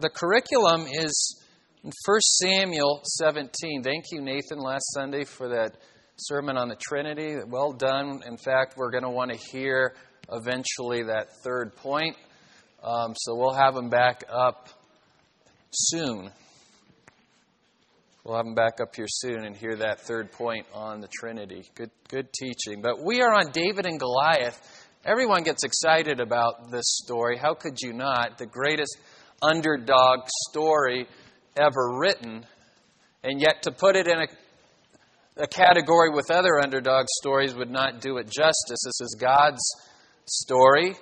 the curriculum is in 1 Samuel 17. Thank you, Nathan, last Sunday for that sermon on the Trinity. Well done. In fact, we're going to want to hear eventually that third point. Um, so we'll have him back up soon. We'll have him back up here soon and hear that third point on the Trinity. Good, good teaching. But we are on David and Goliath. Everyone gets excited about this story. How could you not? The greatest underdog story ever written. And yet, to put it in a a category with other underdog stories would not do it justice. This is God's story.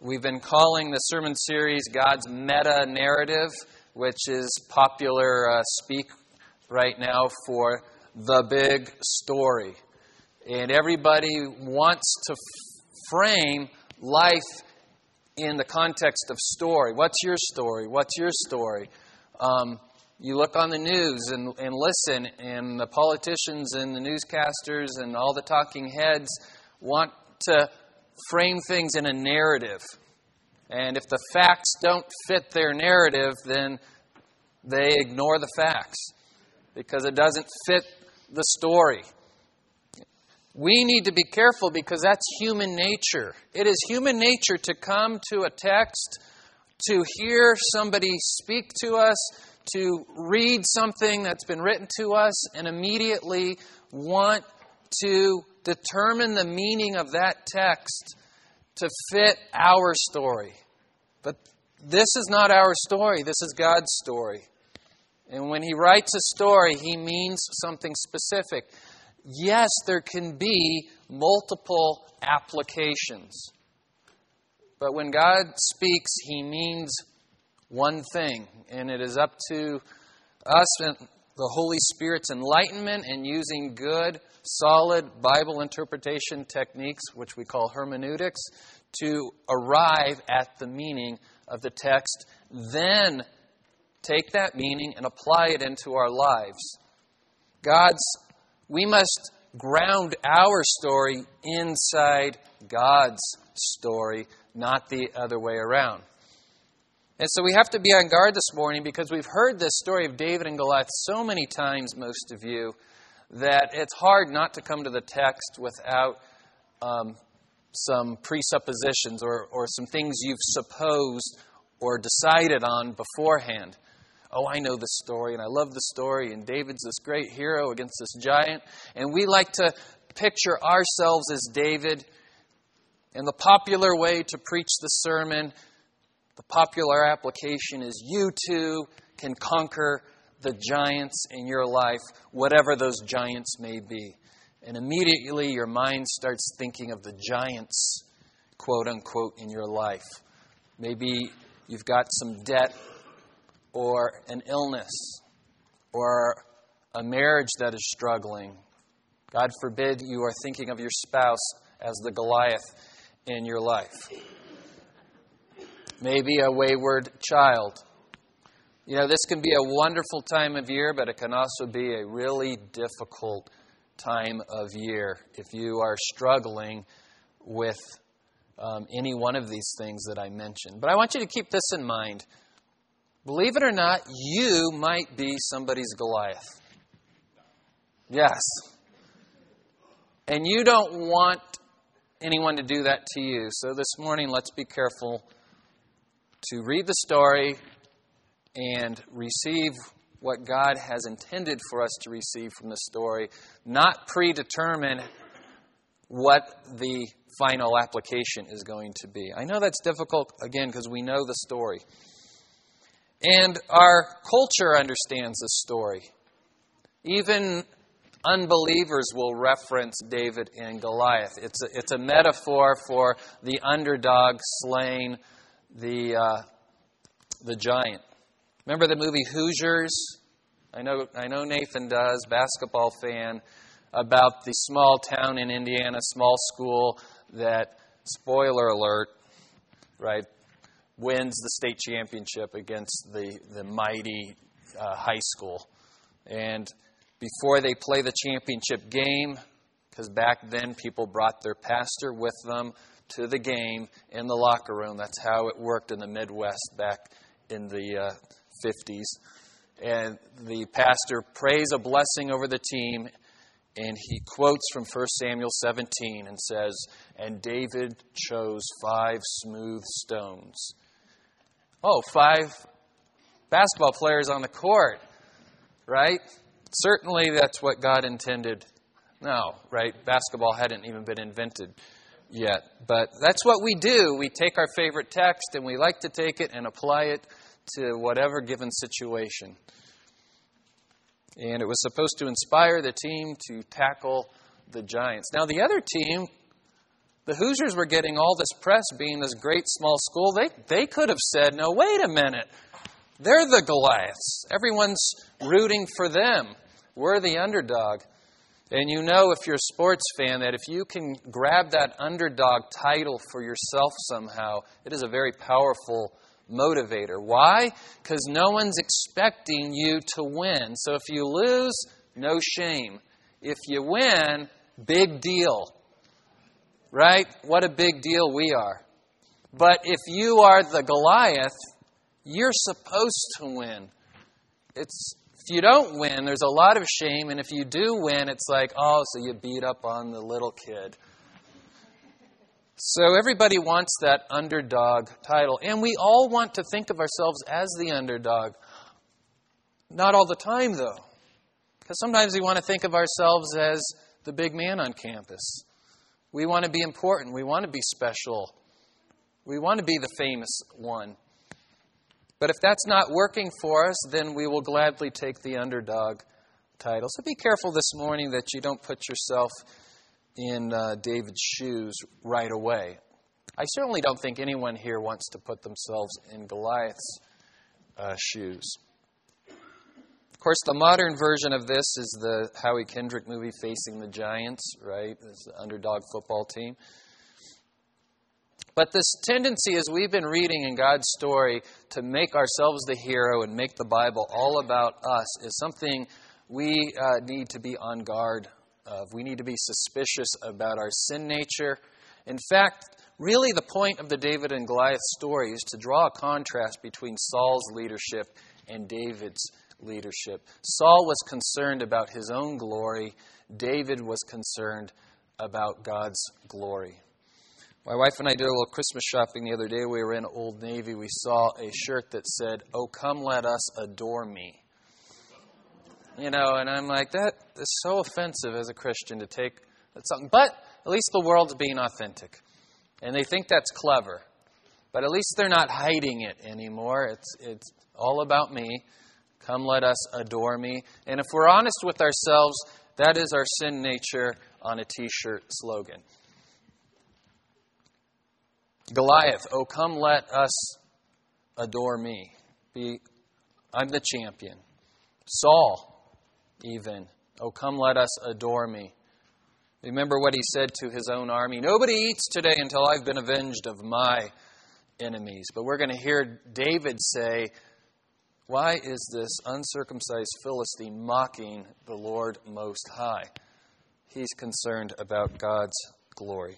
We've been calling the sermon series God's meta narrative, which is popular uh, speak right now for the big story. And everybody wants to f- frame life in the context of story. What's your story? What's your story? Um, you look on the news and, and listen, and the politicians and the newscasters and all the talking heads want to frame things in a narrative. And if the facts don't fit their narrative, then they ignore the facts because it doesn't fit the story. We need to be careful because that's human nature. It is human nature to come to a text, to hear somebody speak to us, to read something that's been written to us and immediately want to determine the meaning of that text to fit our story. But this is not our story, this is God's story. And when He writes a story, He means something specific. Yes, there can be multiple applications. But when God speaks, He means one thing, and it is up to us and the Holy Spirit's enlightenment and using good, solid Bible interpretation techniques, which we call hermeneutics, to arrive at the meaning of the text, then take that meaning and apply it into our lives. God's, we must ground our story inside God's story, not the other way around. And so we have to be on guard this morning because we've heard this story of David and Goliath so many times, most of you, that it's hard not to come to the text without um, some presuppositions or, or some things you've supposed or decided on beforehand. Oh, I know the story, and I love the story, and David's this great hero against this giant. And we like to picture ourselves as David. And the popular way to preach the sermon the popular application is you too can conquer the giants in your life, whatever those giants may be. And immediately your mind starts thinking of the giants, quote unquote, in your life. Maybe you've got some debt or an illness or a marriage that is struggling. God forbid you are thinking of your spouse as the Goliath in your life maybe a wayward child. You know, this can be a wonderful time of year, but it can also be a really difficult time of year if you are struggling with um, any one of these things that I mentioned. But I want you to keep this in mind. Believe it or not, you might be somebody's Goliath. Yes. And you don't want anyone to do that to you. So this morning, let's be careful to read the story and receive what God has intended for us to receive from the story, not predetermine what the final application is going to be. I know that's difficult, again, because we know the story. And our culture understands the story. Even unbelievers will reference David and Goliath. It's a, it's a metaphor for the underdog slaying the, uh, the giant. Remember the movie Hoosiers? I know, I know Nathan does, basketball fan, about the small town in Indiana, small school that, spoiler alert, right, wins the state championship against the, the mighty uh, high school. And before they play the championship game, because back then people brought their pastor with them, to the game in the locker room. That's how it worked in the Midwest back in the uh, 50s. And the pastor prays a blessing over the team, and he quotes from 1 Samuel 17 and says, And David chose five smooth stones. Oh, five basketball players on the court, right? Certainly that's what God intended. No, right? Basketball hadn't even been invented yet. But that's what we do. We take our favorite text and we like to take it and apply it to whatever given situation. And it was supposed to inspire the team to tackle the Giants. Now, the other team, the Hoosiers were getting all this press being this great small school. They, they could have said, no, wait a minute. They're the Goliaths. Everyone's rooting for them. We're the underdog. And you know, if you're a sports fan, that if you can grab that underdog title for yourself somehow, it is a very powerful motivator. Why? Because no one's expecting you to win. So if you lose, no shame. If you win, big deal. Right? What a big deal we are. But if you are the Goliath, you're supposed to win. It's if you don't win, there's a lot of shame, and if you do win, it's like, oh, so you beat up on the little kid. So everybody wants that underdog title, and we all want to think of ourselves as the underdog. Not all the time, though, because sometimes we want to think of ourselves as the big man on campus. We want to be important, we want to be special, we want to be the famous one. But if that's not working for us, then we will gladly take the underdog title. So be careful this morning that you don't put yourself in uh, David's shoes right away. I certainly don't think anyone here wants to put themselves in Goliath's uh, shoes. Of course, the modern version of this is the Howie Kendrick movie, Facing the Giants, right? It's the underdog football team. But this tendency, as we've been reading in God's story, to make ourselves the hero and make the Bible all about us is something we uh, need to be on guard of. We need to be suspicious about our sin nature. In fact, really the point of the David and Goliath story is to draw a contrast between Saul's leadership and David's leadership. Saul was concerned about his own glory, David was concerned about God's glory. My wife and I did a little Christmas shopping the other day. We were in Old Navy. We saw a shirt that said, Oh, come let us adore me. You know, and I'm like, that is so offensive as a Christian to take that something. But at least the world's being authentic. And they think that's clever. But at least they're not hiding it anymore. It's, it's all about me. Come let us adore me. And if we're honest with ourselves, that is our sin nature on a t shirt slogan. Goliath, oh, come let us adore me. Be, I'm the champion. Saul, even, oh, come let us adore me. Remember what he said to his own army Nobody eats today until I've been avenged of my enemies. But we're going to hear David say, Why is this uncircumcised Philistine mocking the Lord Most High? He's concerned about God's glory.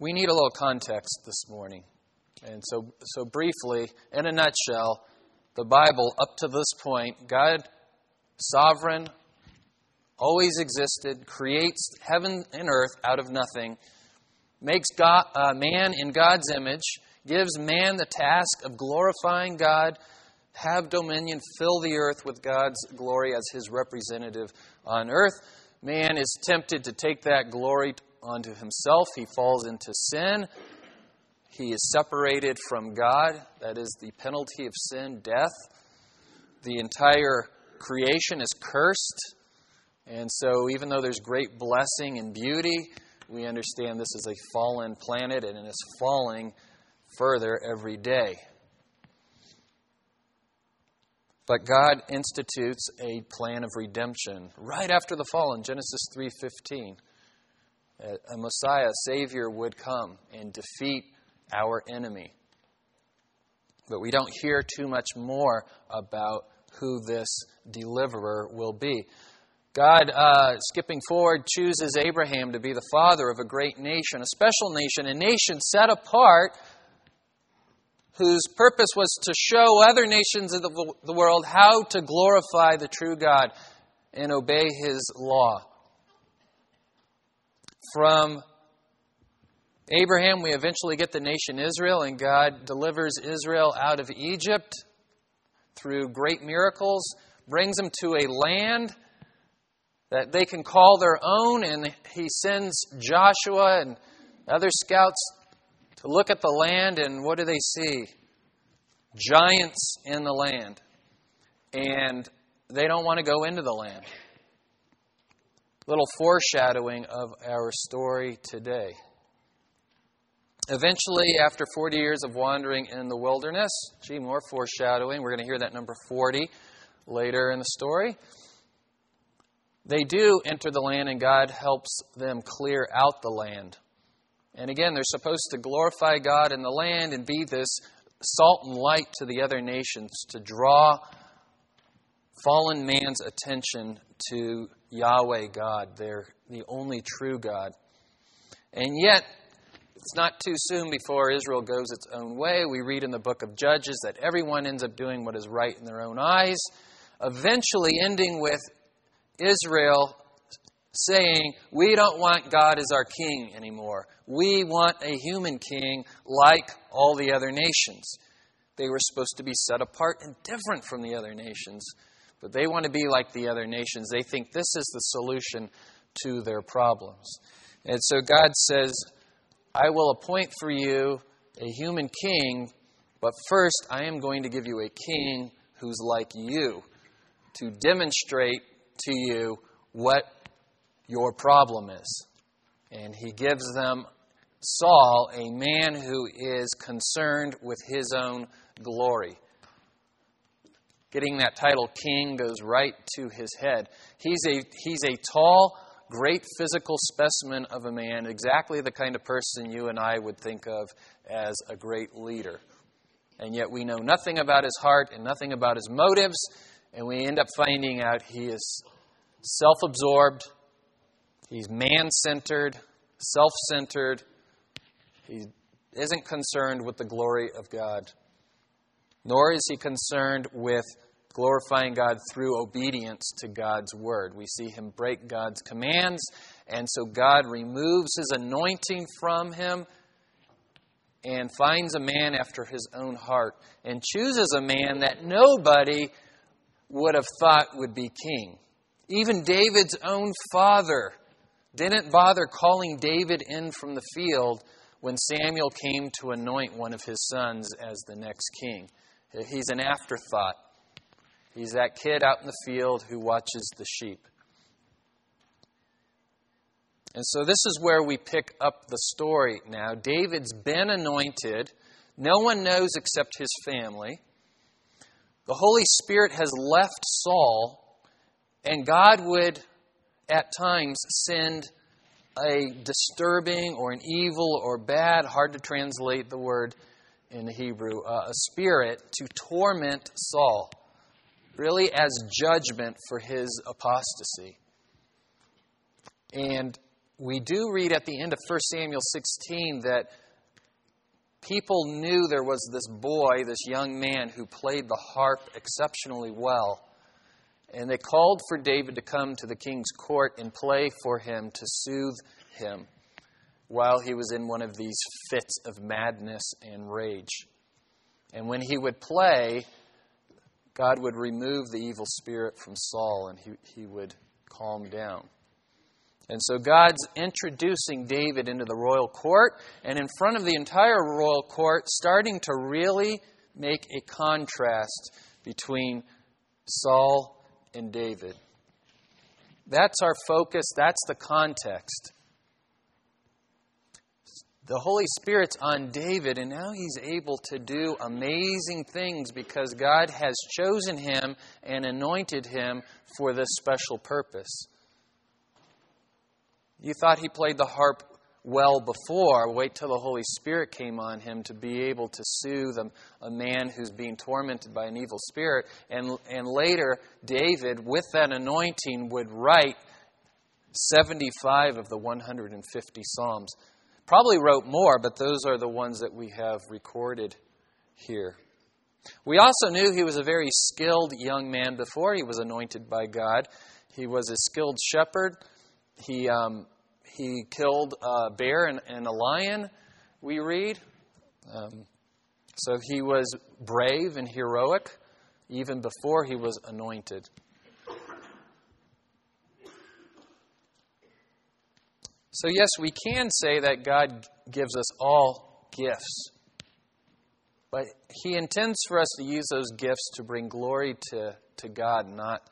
We need a little context this morning. And so, so briefly, in a nutshell, the Bible, up to this point, God, sovereign, always existed, creates heaven and earth out of nothing, makes God, uh, man in God's image, gives man the task of glorifying God, have dominion, fill the earth with God's glory as his representative on earth. Man is tempted to take that glory onto himself. He falls into sin. He is separated from God. That is the penalty of sin, death. The entire creation is cursed. And so, even though there's great blessing and beauty, we understand this is a fallen planet and it is falling further every day. But God institutes a plan of redemption right after the fall in Genesis 3:15 a Messiah, Savior, would come and defeat our enemy. But we don't hear too much more about who this deliverer will be. God, uh, skipping forward, chooses Abraham to be the father of a great nation, a special nation, a nation set apart whose purpose was to show other nations of the world how to glorify the true God and obey his law. From Abraham, we eventually get the nation Israel, and God delivers Israel out of Egypt through great miracles, brings them to a land that they can call their own, and he sends Joshua and other scouts look at the land, and what do they see? Giants in the land. And they don't want to go into the land. Little foreshadowing of our story today. Eventually, after 40 years of wandering in the wilderness, gee, more foreshadowing. We're going to hear that number 40 later in the story. They do enter the land, and God helps them clear out the land. And again, they're supposed to glorify God in the land and be this salt and light to the other nations to draw fallen man's attention to Yahweh God, they're the only true God. And yet, it's not too soon before Israel goes its own way. We read in the book of Judges that everyone ends up doing what is right in their own eyes, eventually ending with Israel saying, We don't want God as our king anymore. We want a human king like all the other nations. They were supposed to be set apart and different from the other nations, but they want to be like the other nations. They think this is the solution to their problems. And so God says, I will appoint for you a human king, but first I am going to give you a king who's like you to demonstrate to you what your problem is. And he gives them Saul, a man who is concerned with his own glory. Getting that title king goes right to his head. He's a, he's a tall, great physical specimen of a man, exactly the kind of person you and I would think of as a great leader. And yet we know nothing about his heart and nothing about his motives, and we end up finding out he is self absorbed, he's man centered, self centered, he isn't concerned with the glory of God, nor is he concerned with glorifying God through obedience to God's word. We see him break God's commands, and so God removes his anointing from him and finds a man after his own heart and chooses a man that nobody would have thought would be king. Even David's own father didn't bother calling David in from the field when Samuel came to anoint one of his sons as the next king. He's an afterthought. He's that kid out in the field who watches the sheep. And so this is where we pick up the story now. David's been anointed. No one knows except his family. The Holy Spirit has left Saul, and God would at times send a disturbing or an evil or bad, hard to translate the word in the Hebrew, uh, a spirit to torment Saul really as judgment for his apostasy. And we do read at the end of 1 Samuel 16 that people knew there was this boy, this young man, who played the harp exceptionally well. And they called for David to come to the king's court and play for him to soothe him while he was in one of these fits of madness and rage. And when he would play, God would remove the evil spirit from Saul and he, he would calm down. And so God's introducing David into the royal court, and in front of the entire royal court, starting to really make a contrast between Saul and David. That's our focus, that's the context the Holy Spirit's on David, and now he's able to do amazing things because God has chosen him and anointed him for this special purpose. You thought he played the harp well before. Wait till the Holy Spirit came on him to be able to soothe a, a man who's being tormented by an evil spirit. And, and later, David, with that anointing, would write 75 of the 150 Psalms. Probably wrote more, but those are the ones that we have recorded here. We also knew he was a very skilled young man before he was anointed by God. He was a skilled shepherd. He, um, he killed a bear and, and, a lion, we read. Um, so he was brave and heroic even before he was anointed. So, yes, we can say that God gives us all gifts. But He intends for us to use those gifts to bring glory to, to God, not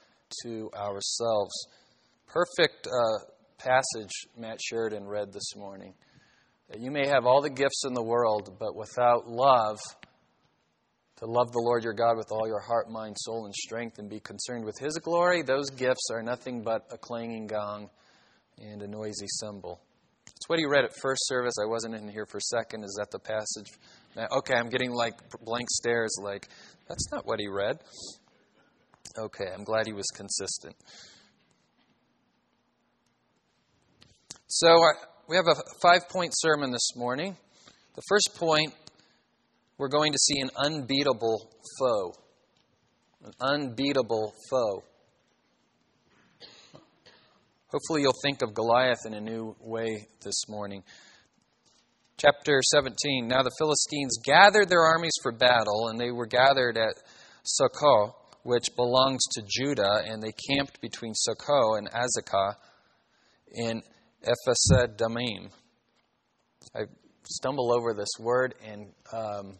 to ourselves. Perfect uh, passage Matt Sheridan read this morning. That you may have all the gifts in the world, but without love, to love the Lord your God with all your heart, mind, soul, and strength, and be concerned with His glory, those gifts are nothing but a clanging gong and a noisy cymbal. That's what he read at first service. I wasn't in here for second. Is that the passage? Okay, I'm getting like blank stares, like, that's not what he read. Okay, I'm glad he was consistent. So, we have a five point sermon this morning. The first point, we're going to see an unbeatable foe. An unbeatable foe. Hopefully, you'll think of Goliath in a new way this morning. Chapter 17 Now the Philistines gathered their armies for battle, and they were gathered at Socoh, which belongs to Judah, and they camped between Socoh and Azekah in Ephesed Damim. I stumble over this word, and um,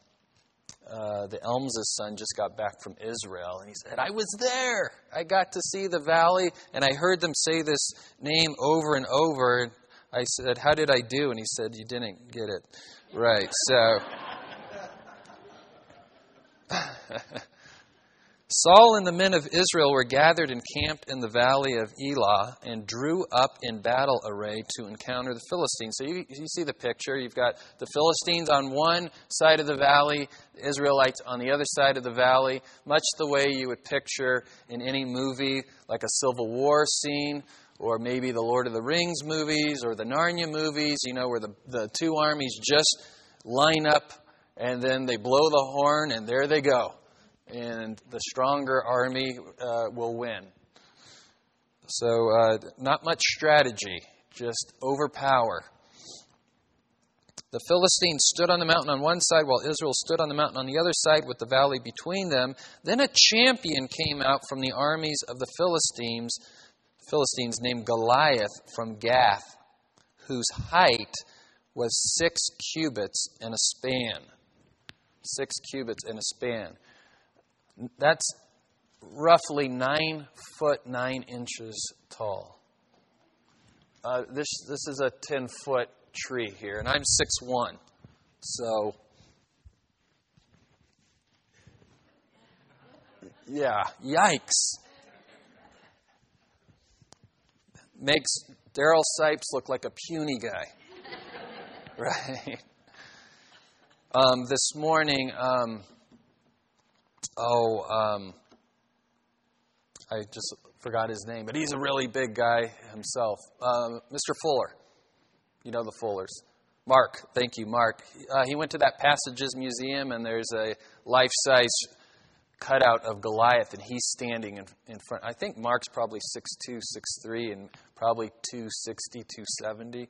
uh, the Elms' son just got back from Israel, and he said, I was there. I got to see the valley, and I heard them say this name over and over. I said, How did I do? And he said, You didn't get it right. So. Saul and the men of Israel were gathered and camped in the valley of Elah and drew up in battle array to encounter the Philistines. So you, you, see the picture. You've got the Philistines on one side of the valley, the Israelites on the other side of the valley, much the way you would picture in any movie, like a Civil War scene, or maybe the Lord of the Rings movies, or the Narnia movies, you know, where the, the two armies just line up and then they blow the horn and there they go and the stronger army uh, will win. So, uh, not much strategy, just overpower. The Philistines stood on the mountain on one side while Israel stood on the mountain on the other side with the valley between them. Then a champion came out from the armies of the Philistines, Philistines named Goliath from Gath, whose height was six cubits and a span. Six cubits and a span. That's roughly nine foot nine inches tall. Uh, this this is a ten foot tree here, and I'm six one, so yeah, yikes! Makes Daryl Sipes look like a puny guy, right? Um, this morning. Um, oh, um, I just forgot his name, but he's a really big guy himself. Um, Mr. Fuller. You know the Fullers. Mark, thank you, Mark. Uh, he went to that Passages Museum, and there's a life size cutout of Goliath, and he's standing in, in front. I think Mark's probably 6'2, 6'3, and probably 260, 270.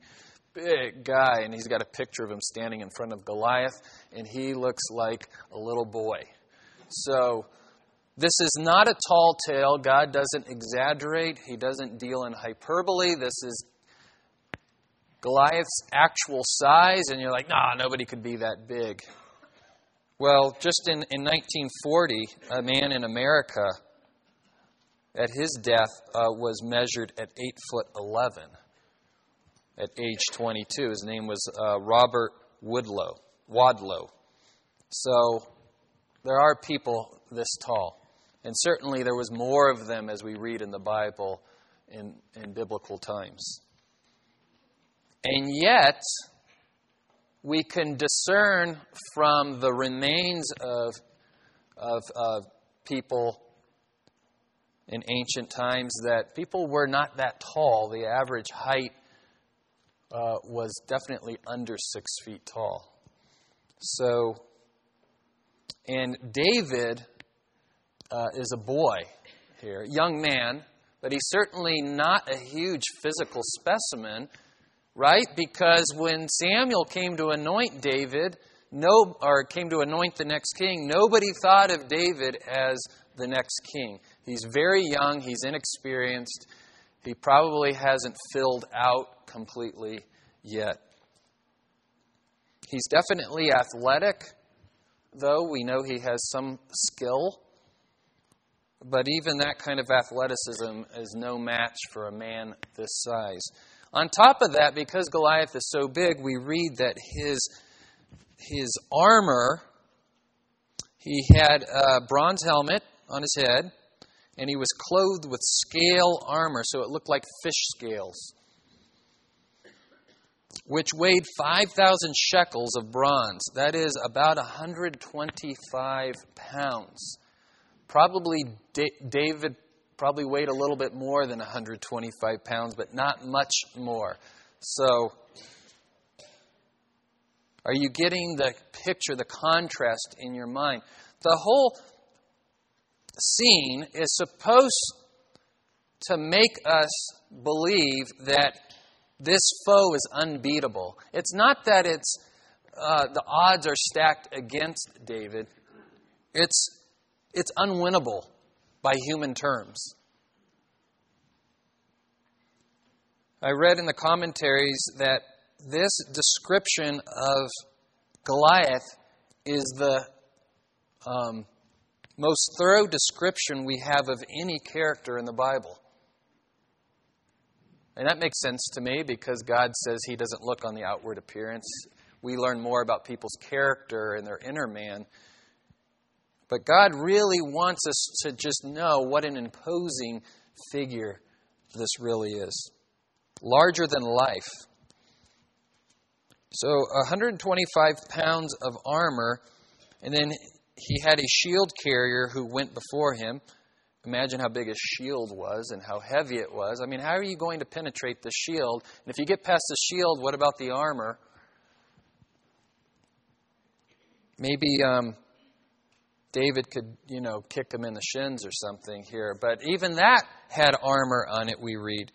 Big guy, and he's got a picture of him standing in front of Goliath, and he looks like a little boy. So, this is not a tall tale. God doesn't exaggerate, He doesn't deal in hyperbole. This is Goliath's actual size, and you're like, nah, nobody could be that big. Well, just in, in 1940, a man in America at his death uh, was measured at 8 foot 11 at age 22. His name was uh, Robert Woodlow, Wadlow. So there are people this tall. And certainly there was more of them as we read in the Bible in, in biblical times. And yet, we can discern from the remains of, of, of people in ancient times that people were not that tall. The average height uh, was definitely under six feet tall. So And David uh, is a boy here, young man, but he's certainly not a huge physical specimen, right? Because when Samuel came to anoint David, no, or came to anoint the next king, nobody thought of David as the next king. He's very young, he's inexperienced, he probably hasn't filled out completely yet. He's definitely athletic, though. We know he has some skill. But even that kind of athleticism is no match for a man this size. On top of that, because Goliath is so big, we read that his, his armor, he had a bronze helmet on his head, and he was clothed with scale armor, so it looked like fish scales, which weighed 5,000 shekels of bronze. That is about 125 pounds. Probably David probably weighed a little bit more than 125 pounds, but not much more. So, are you getting the picture, the contrast in your mind? The whole scene is supposed to make us believe that this foe is unbeatable. It's not that it's uh, the odds are stacked against David. It's it's unwinnable by human terms. I read in the commentaries that this description of Goliath is the um, most thorough description we have of any character in the Bible. And that makes sense to me because God says He doesn't look on the outward appearance. We learn more about people's character and their inner man but God really wants us to just know what an imposing figure this really is. Larger than life. So, 125 pounds of armor, and then he had a shield carrier who went before him. Imagine how big his shield was and how heavy it was. I mean, how are you going to penetrate the shield? And if you get past the shield, what about the armor? Maybe um, David could, you know, kick him in the shins or something here. But even that had armor on it, we read.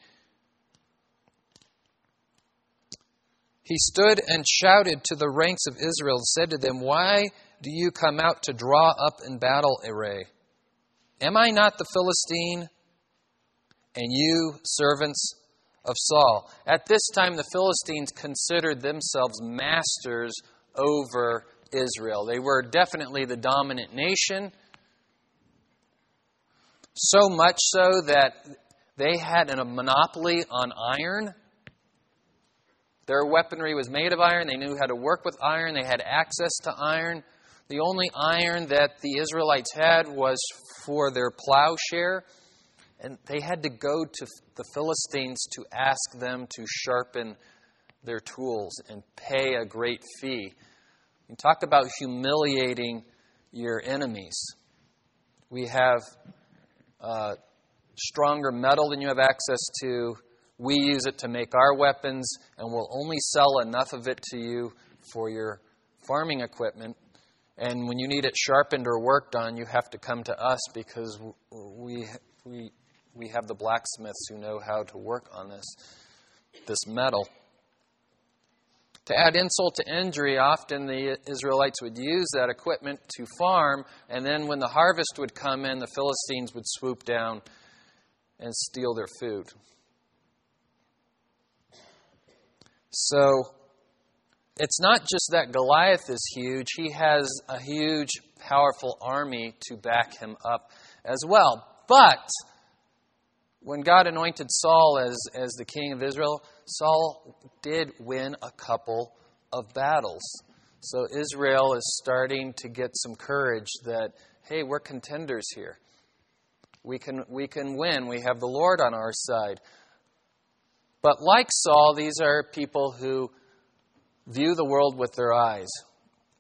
He stood and shouted to the ranks of Israel and said to them, Why do you come out to draw up in battle array? Am I not the Philistine? And you, servants of Saul. At this time, the Philistines considered themselves masters over Israel. They were definitely the dominant nation, so much so that they had a monopoly on iron. Their weaponry was made of iron. They knew how to work with iron. They had access to iron. The only iron that the Israelites had was for their plowshare. And they had to go to the Philistines to ask them to sharpen their tools and pay a great fee. You talk about humiliating your enemies. We have uh, stronger metal than you have access to. We use it to make our weapons, and we'll only sell enough of it to you for your farming equipment. And when you need it sharpened or worked on, you have to come to us because we, we, we have the blacksmiths who know how to work on this, this metal. To add insult to injury, often the Israelites would use that equipment to farm, and then when the harvest would come in, the Philistines would swoop down and steal their food. So it's not just that Goliath is huge, he has a huge, powerful army to back him up as well. But when God anointed Saul as, as the king of Israel, Saul did win a couple of battles. So Israel is starting to get some courage that, hey, we're contenders here. We can, we can win. We have the Lord on our side. But like Saul, these are people who view the world with their eyes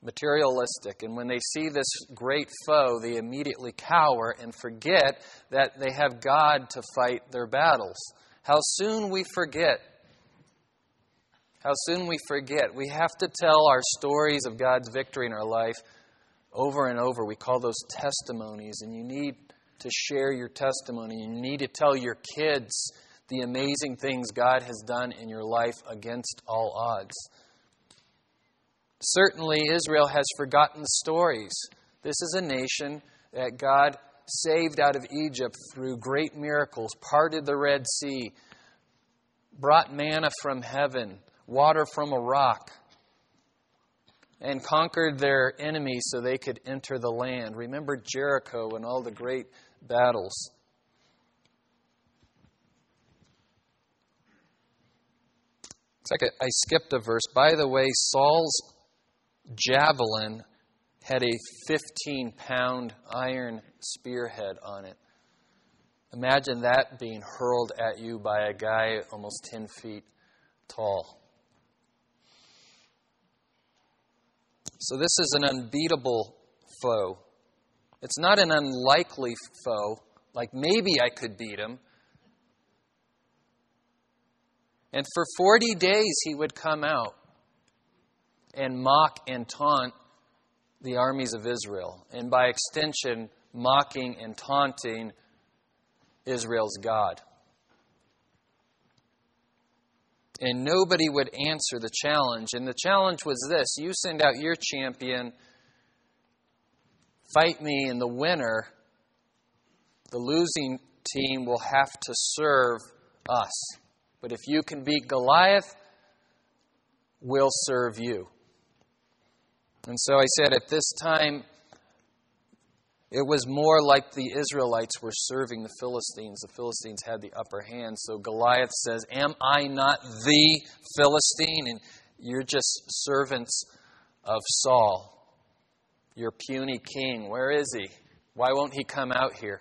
materialistic. And when they see this great foe, they immediately cower and forget that they have God to fight their battles. How soon we forget. How soon we forget. We have to tell our stories of God's victory in our life over and over. We call those testimonies, and you need to share your testimony. You need to tell your kids the amazing things God has done in your life against all odds. Certainly, Israel has forgotten stories. This is a nation that God saved out of Egypt through great miracles, parted the Red Sea, brought manna from heaven, water from a rock, and conquered their enemies so they could enter the land. Remember Jericho and all the great battles. Second, I skipped a verse. By the way, Saul's javelin had a 15 pound iron spearhead on it. Imagine that being hurled at you by a guy almost 10 feet tall. So, this is an unbeatable foe. It's not an unlikely foe, like maybe I could beat him. And for 40 days, he would come out and mock and taunt the armies of Israel, and by extension, mocking and taunting Israel's God. And nobody would answer the challenge. And the challenge was this you send out your champion, fight me, and the winner, the losing team, will have to serve us. But if you can beat Goliath, we'll serve you. And so I said, at this time, it was more like the Israelites were serving the Philistines. The Philistines had the upper hand. So Goliath says, Am I not the Philistine? And you're just servants of Saul, your puny king. Where is he? Why won't he come out here?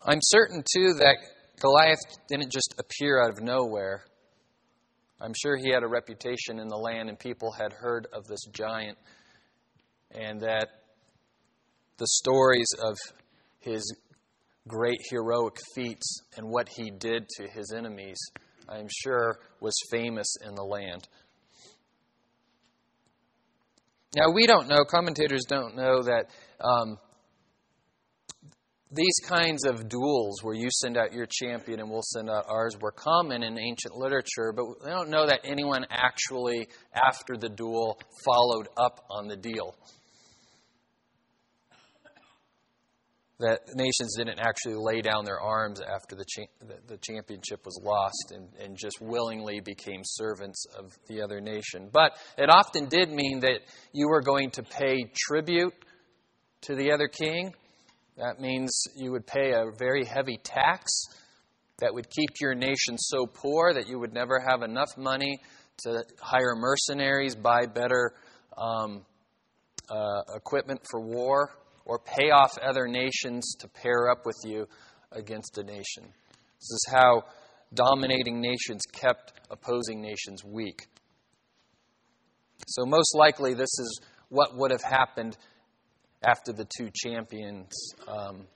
I'm certain, too, that Goliath didn't just appear out of nowhere. I'm sure he had a reputation in the land, and people had heard of this giant, and that the stories of his great heroic feats and what he did to his enemies, I'm sure, was famous in the land. Now, we don't know, commentators don't know that um, these kinds of duels where you send out your champion and we'll send out ours were common in ancient literature, but we don't know that anyone actually, after the duel, followed up on the deal. That nations didn't actually lay down their arms after the, cha- the championship was lost and, and just willingly became servants of the other nation. But it often did mean that you were going to pay tribute to the other king that means you would pay a very heavy tax that would keep your nation so poor that you would never have enough money to hire mercenaries, buy better um, uh, equipment for war, or pay off other nations to pair up with you against a nation. This is how dominating nations kept opposing nations weak. So, most likely, this is what would have happened after the two champions um,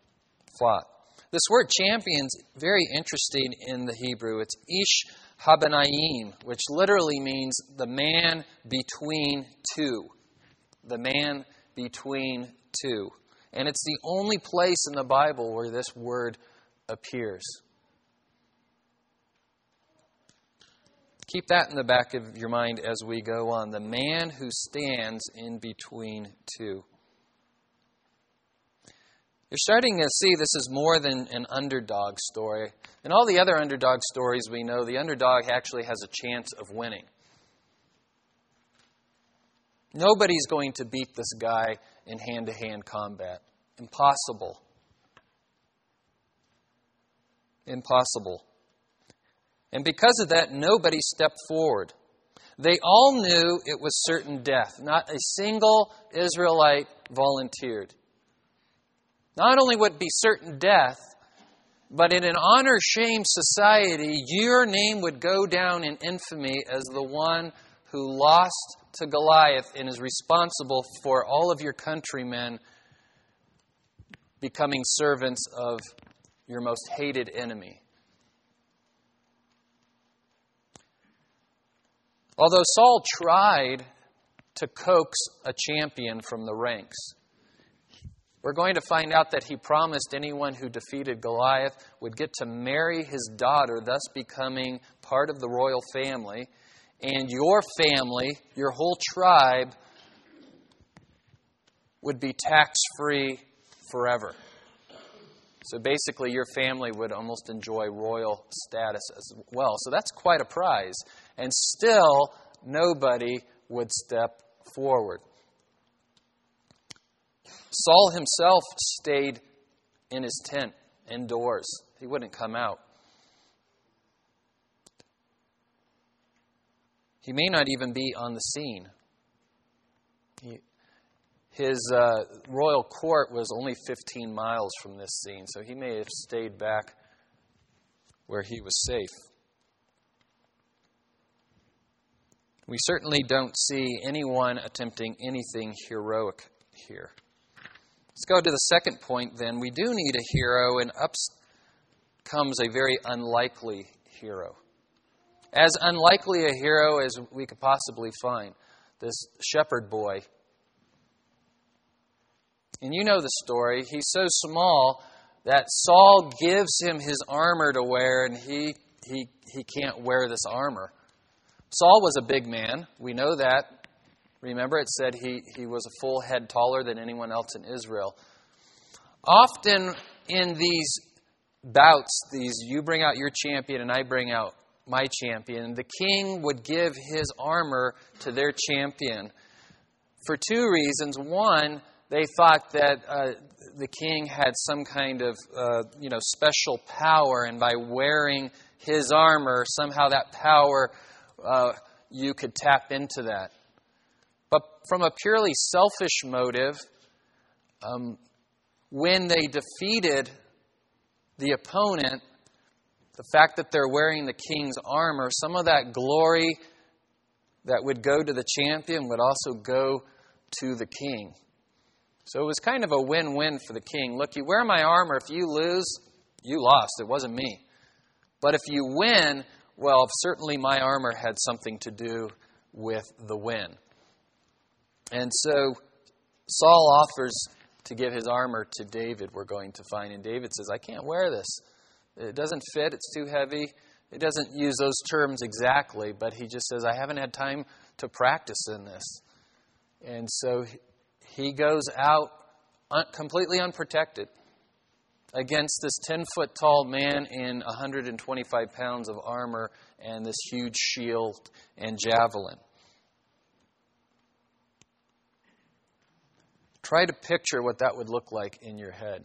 fought. This word champions very interesting in the Hebrew. It's ish habanayim, which literally means the man between two. The man between two. And it's the only place in the Bible where this word appears. Keep that in the back of your mind as we go on. The man who stands in between two. You're starting to see this is more than an underdog story. In all the other underdog stories we know, the underdog actually has a chance of winning. Nobody's going to beat this guy in hand to hand combat. Impossible. Impossible. And because of that, nobody stepped forward. They all knew it was certain death. Not a single Israelite volunteered. Not only would be certain death, but in an honor shame society, your name would go down in infamy as the one who lost to Goliath and is responsible for all of your countrymen becoming servants of your most hated enemy. Although Saul tried to coax a champion from the ranks. We're going to find out that he promised anyone who defeated Goliath would get to marry his daughter, thus becoming part of the royal family. And your family, your whole tribe, would be tax free forever. So basically, your family would almost enjoy royal status as well. So that's quite a prize. And still, nobody would step forward. Saul himself stayed in his tent indoors, he wouldn't come out. He may not even be on the scene. He, his uh, royal court was only 15 miles from this scene, so he may have stayed back where he was safe. We certainly don't see anyone attempting anything heroic here. Let's go to the second point then. We do need a hero, and up comes a very unlikely hero. As unlikely a hero as we could possibly find. This shepherd boy. And you know the story. He's so small that Saul gives him his armor to wear, and he, he, he can't wear this armor. Saul was a big man. We know that. Remember, it said he, he was a full head taller than anyone else in Israel. Often in these bouts, these you bring out your champion and I bring out my champion, the king would give his armor to their champion for two reasons. One, they thought that uh, the king had some kind of uh, you know special power, and by wearing his armor, somehow that power uh, you could tap into that. But from a purely selfish motive, um, when they defeated the opponent, the fact that they're wearing the king's armor, some of that glory that would go to the champion would also go to the king. So it was kind of a win win for the king. Look, you wear my armor. If you lose, you lost. It wasn't me. But if you win, well, certainly my armor had something to do with the win. And so Saul offers to give his armor to David, we're going to find. And David says, I can't wear this. It doesn't fit, it's too heavy. It doesn't use those terms exactly, but he just says, I haven't had time to practice in this. And so he goes out completely unprotected against this 10 foot tall man in 125 pounds of armor and this huge shield and javelin. Try to picture what that would look like in your head.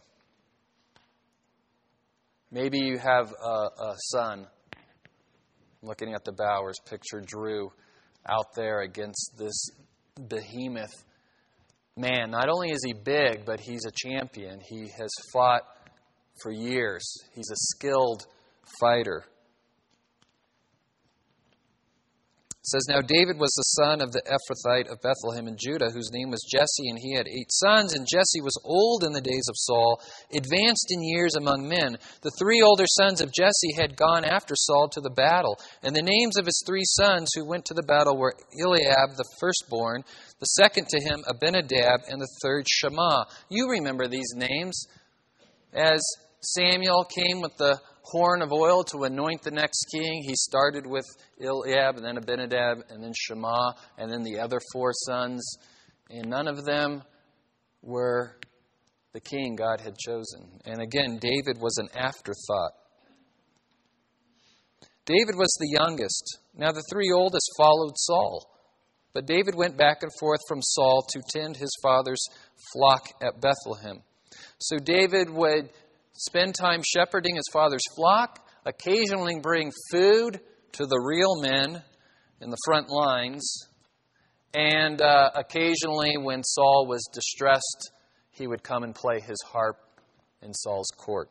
Maybe you have a, a son. Looking at the Bowers, picture Drew out there against this behemoth man. Not only is he big, but he's a champion. He has fought for years, he's a skilled fighter. Says, Now David was the son of the Ephrathite of Bethlehem in Judah, whose name was Jesse, and he had eight sons. And Jesse was old in the days of Saul, advanced in years among men. The three older sons of Jesse had gone after Saul to the battle. And the names of his three sons who went to the battle were Eliab, the firstborn, the second to him, Abinadab, and the third, Shammah. You remember these names. As Samuel came with the horn of oil to anoint the next king. He started with Eliab, and then Abinadab, and then Shammah, and then the other four sons. And none of them were the king God had chosen. And again, David was an afterthought. David was the youngest. Now, the three oldest followed Saul. But David went back and forth from Saul to tend his father's flock at Bethlehem. So David would spend time shepherding his father's flock, occasionally bring food to the real men in the front lines, and uh, occasionally, when Saul was distressed, he would come and play his harp in Saul's court.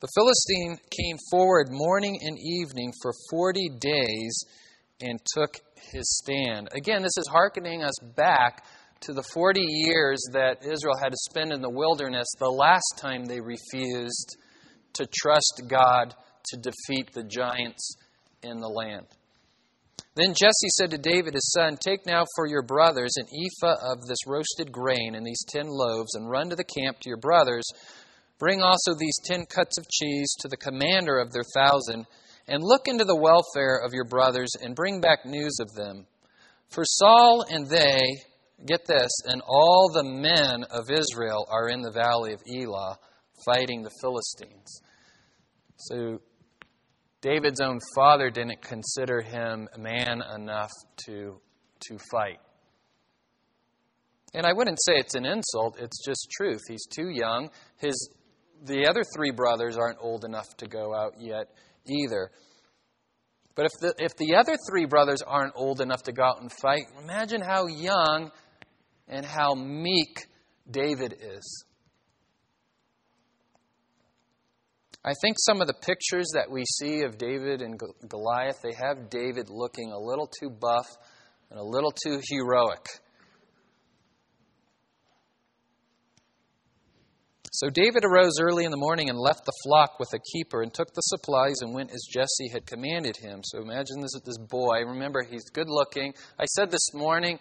The Philistine came forward morning and evening for 40 days and took his stand. Again, this is hearkening us back to the 40 years that Israel had to spend in the wilderness the last time they refused to trust God to defeat the giants in the land. Then Jesse said to David his son, Take now for your brothers an ephah of this roasted grain and these ten loaves, and run to the camp to your brothers. Bring also these ten cuts of cheese to the commander of their thousand, and look into the welfare of your brothers, and bring back news of them. For Saul and they, get this, and all the men of Israel are in the valley of Elah fighting the Philistines. So David's own father didn't consider him man enough to, to fight. And I wouldn't say it's an insult, it's just truth. He's too young. His, the other three brothers aren't old enough to go out yet either. But if the, if the other three brothers aren't old enough to go out and fight, imagine how young and how meek David is. I think some of the pictures that we see of David and Goliath, they have David looking a little too buff and a little too heroic. So David arose early in the morning and left the flock with a keeper and took the supplies and went as Jesse had commanded him. So imagine this this boy. Remember, he's good looking. I said this morning,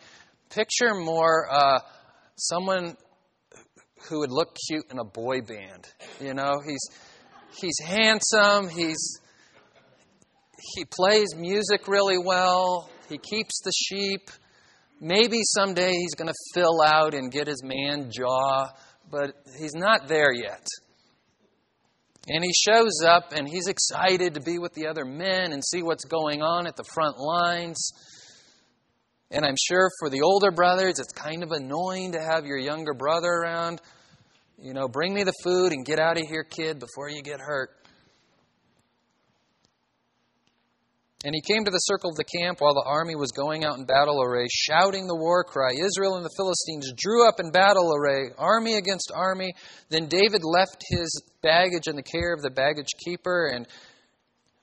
picture more uh, someone who would look cute in a boy band. You know, he's he's handsome, he's he plays music really well, he keeps the sheep. Maybe someday he's going to fill out and get his man jaw, but he's not there yet. And he shows up and he's excited to be with the other men and see what's going on at the front lines. And I'm sure for the older brothers, it's kind of annoying to have your younger brother around. You know, bring me the food and get out of here, kid, before you get hurt. And he came to the circle of the camp while the army was going out in battle array, shouting the war cry. Israel and the Philistines drew up in battle array, army against army. Then David left his baggage in the care of the baggage keeper and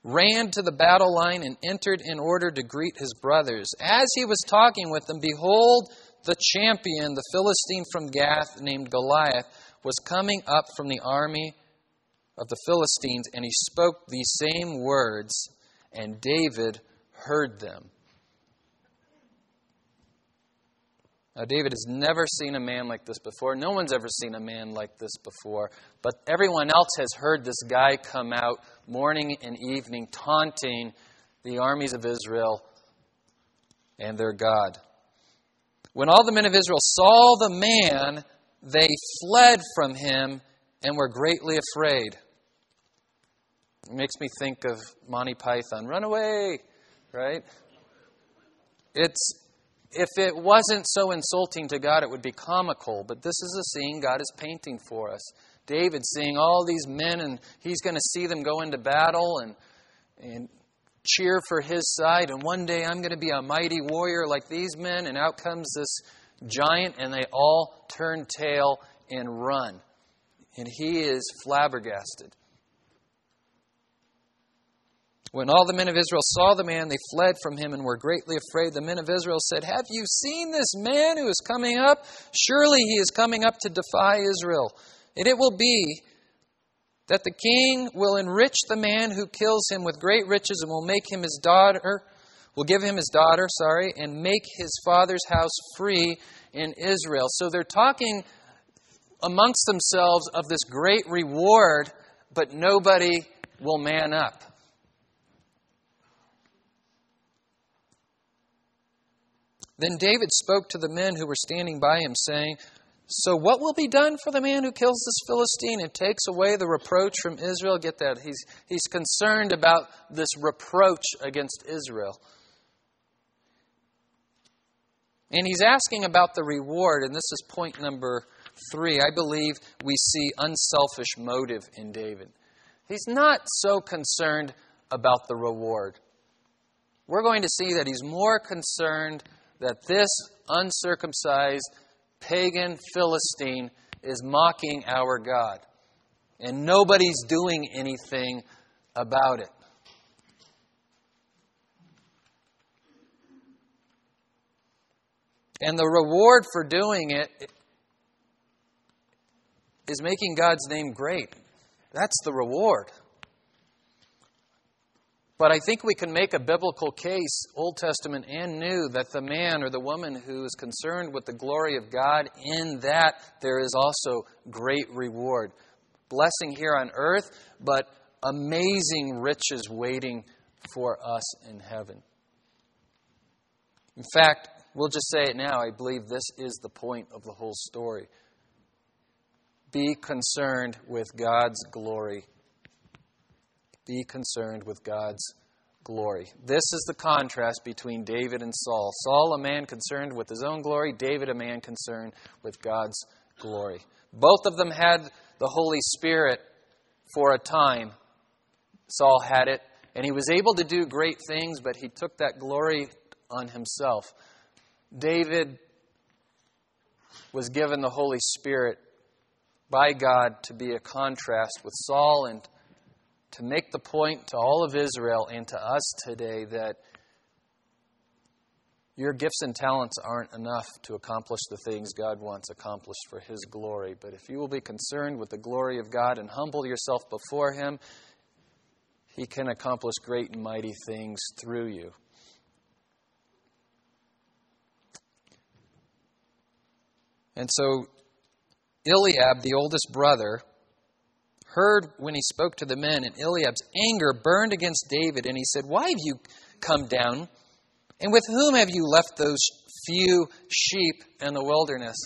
ran to the battle line and entered in order to greet his brothers. As he was talking with them, behold, the champion, the Philistine from Gath, named Goliath, was coming up from the army of the Philistines, and he spoke these same words, and David heard them. Now, David has never seen a man like this before. No one's ever seen a man like this before. But everyone else has heard this guy come out morning and evening, taunting the armies of Israel and their God. When all the men of Israel saw the man, they fled from him and were greatly afraid. It makes me think of Monty Python. Run away, right? It's if it wasn't so insulting to God, it would be comical. But this is a scene God is painting for us. David seeing all these men, and he's going to see them go into battle and, and cheer for his side. And one day I'm going to be a mighty warrior like these men. And out comes this giant, and they all turn tail and run. And he is flabbergasted. When all the men of Israel saw the man, they fled from him and were greatly afraid. The men of Israel said, Have you seen this man who is coming up? Surely he is coming up to defy Israel. And it will be that the king will enrich the man who kills him with great riches and will make him his daughter will give him his daughter, sorry, and make his father's house free in Israel. So they're talking amongst themselves of this great reward, but nobody will man up. Then David spoke to the men who were standing by him, saying, So what will be done for the man who kills this Philistine and takes away the reproach from Israel? Get that. He's, he's concerned about this reproach against Israel. And he's asking about the reward, and this is point number three. I believe we see unselfish motive in David. He's not so concerned about the reward. We're going to see that he's more concerned that this uncircumcised pagan Philistine is mocking our God. And nobody's doing anything about it. And the reward for doing it is making God's name great. That's the reward. But I think we can make a biblical case, Old Testament and New, that the man or the woman who is concerned with the glory of God, in that there is also great reward. Blessing here on earth, but amazing riches waiting for us in heaven. In fact, we'll just say it now. I believe this is the point of the whole story. Be concerned with God's glory be concerned with God's glory. This is the contrast between David and Saul. Saul, a man concerned with his own glory, David, a man concerned with God's glory. Both of them had the Holy Spirit for a time. Saul had it, and he was able to do great things, but he took that glory on himself. David was given the Holy Spirit by God to be a contrast with Saul and to make the point to all of Israel and to us today that your gifts and talents aren't enough to accomplish the things God wants accomplished for His glory. But if you will be concerned with the glory of God and humble yourself before Him, He can accomplish great and mighty things through you. And so, Eliab, the oldest brother, heard when he spoke to the men, and Eliab's anger burned against David, and he said, Why have you come down? And with whom have you left those few sheep in the wilderness?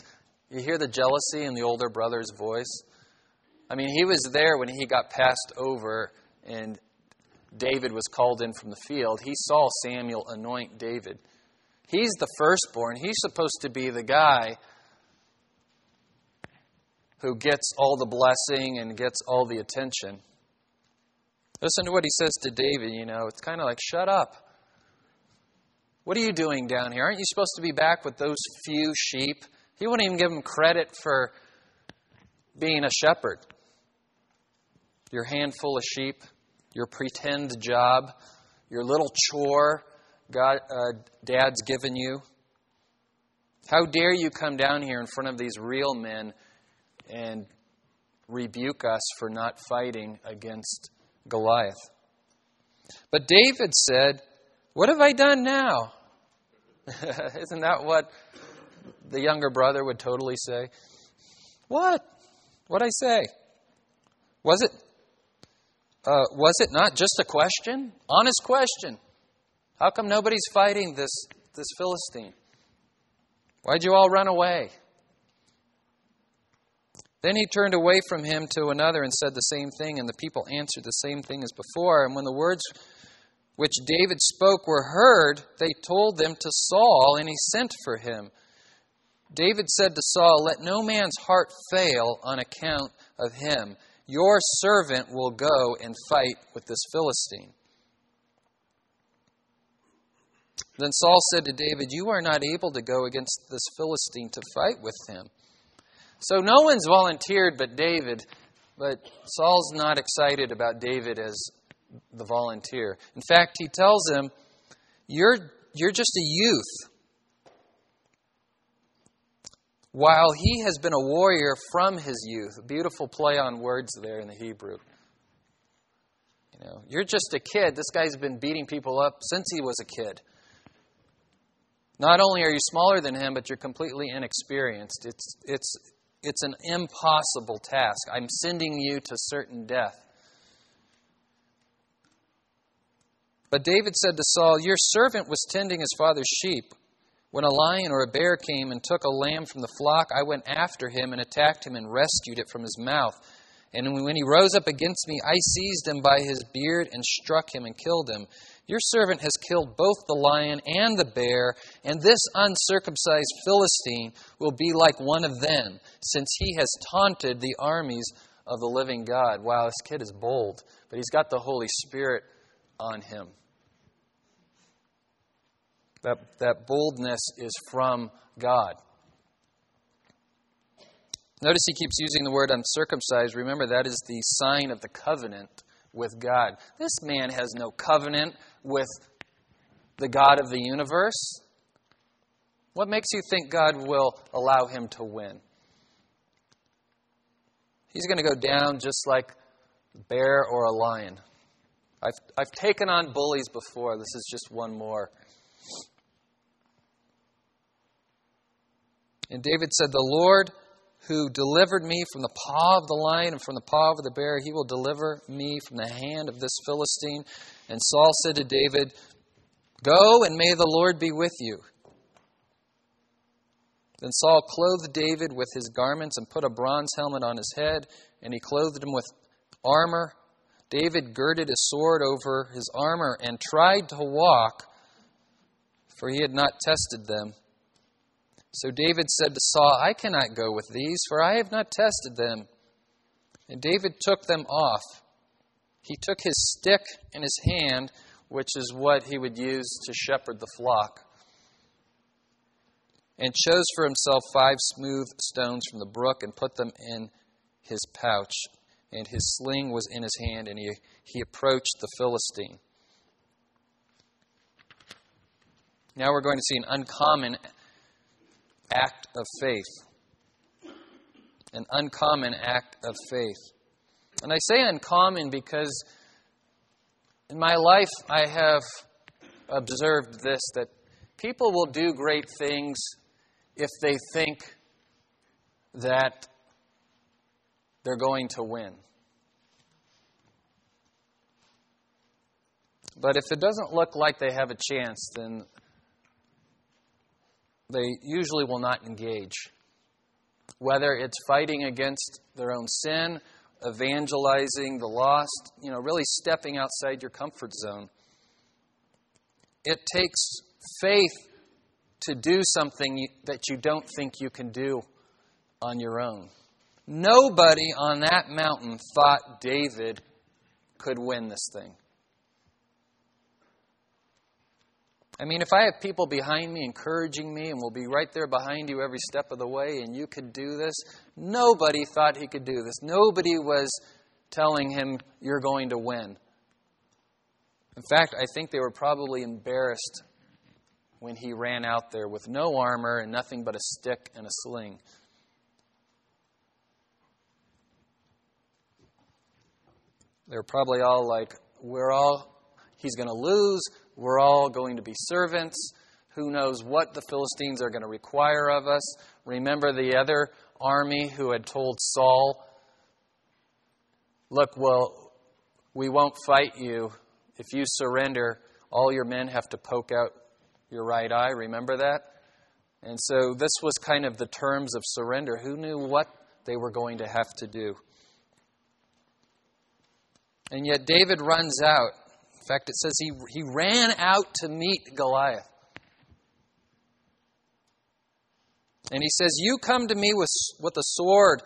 You hear the jealousy in the older brother's voice? I mean, he was there when he got passed over and David was called in from the field. He saw Samuel anoint David. He's the firstborn. He's supposed to be the guy who gets all the blessing and gets all the attention. Listen to what he says to David, you know. It's kind of like, shut up. What are you doing down here? Aren't you supposed to be back with those few sheep? He wouldn't even give him credit for being a shepherd. Your handful of sheep, your pretend job, your little chore God, uh, Dad's given you. How dare you come down here in front of these real men and rebuke us for not fighting against Goliath. But David said, What have I done now? Isn't that what the younger brother would totally say? What? What I say? Was it uh, was it not just a question? Honest question. How come nobody's fighting this, this Philistine? Why'd you all run away? Then he turned away from him to another and said the same thing, and the people answered the same thing as before. And when the words which David spoke were heard, they told them to Saul, and he sent for him. David said to Saul, Let no man's heart fail on account of him. Your servant will go and fight with this Philistine. Then Saul said to David, You are not able to go against this Philistine to fight with him so no one's volunteered but David, but Saul's not excited about David as the volunteer. In fact, he tells him, You're, you're just a youth. While he has been a warrior from his youth. A beautiful play on words there in the Hebrew. You know, you're just a kid. This guy's been beating people up since he was a kid. Not only are you smaller than him, but you're completely inexperienced. It's, it's, it's an impossible task. I'm sending you to certain death. But David said to Saul, Your servant was tending his father's sheep. When a lion or a bear came and took a lamb from the flock, I went after him and attacked him and rescued it from his mouth. And when he rose up against me, I seized him by his beard and struck him and killed him. Your servant has killed both the lion and the bear, and this uncircumcised Philistine will be like one of them, since he has taunted the armies of the living God. Wow, this kid is bold, but he's got the Holy Spirit on him. That, that boldness is from God. Notice he keeps using the word uncircumcised. Remember, that is the sign of the covenant with God. This man has no covenant with the God of the universe? What makes you think God will allow him to win? He's going to go down just like a bear or a lion. I've, I've taken on bullies before. This is just one more. And David said, The Lord who delivered me from the paw of the lion and from the paw of the bear, he will deliver me from the hand of this Philistine. And Saul said to David, Go and may the Lord be with you. Then Saul clothed David with his garments and put a bronze helmet on his head, and he clothed him with armor. David girded his sword over his armor and tried to walk, for he had not tested them. So David said to Saul, I cannot go with these, for I have not tested them. And David took them off. He took his stick in his hand, which is what he would use to shepherd the flock, and chose for himself five smooth stones from the brook and put them in his pouch. And his sling was in his hand, and he, he approached the Philistine. Now we're going to see an uncommon act of faith. An uncommon act of faith. And I say uncommon because in my life I have observed this that people will do great things if they think that they're going to win. But if it doesn't look like they have a chance, then they usually will not engage. Whether it's fighting against their own sin, evangelizing the lost, you know, really stepping outside your comfort zone. It takes faith to do something that you don't think you can do on your own. Nobody on that mountain thought David could win this thing. I mean, if I have people behind me encouraging me and will be right there behind you every step of the way and you could do this, nobody thought he could do this. Nobody was telling him, you're going to win. In fact, I think they were probably embarrassed when he ran out there with no armor and nothing but a stick and a sling. They're probably all like, we're all, he's going to lose. We're all going to be servants. Who knows what the Philistines are going to require of us? Remember the other army who had told Saul, Look, well, we won't fight you. If you surrender, all your men have to poke out your right eye. Remember that? And so this was kind of the terms of surrender. Who knew what they were going to have to do? And yet David runs out fact, it says he, he ran out to meet Goliath. And he says, You come to me with, with a sword,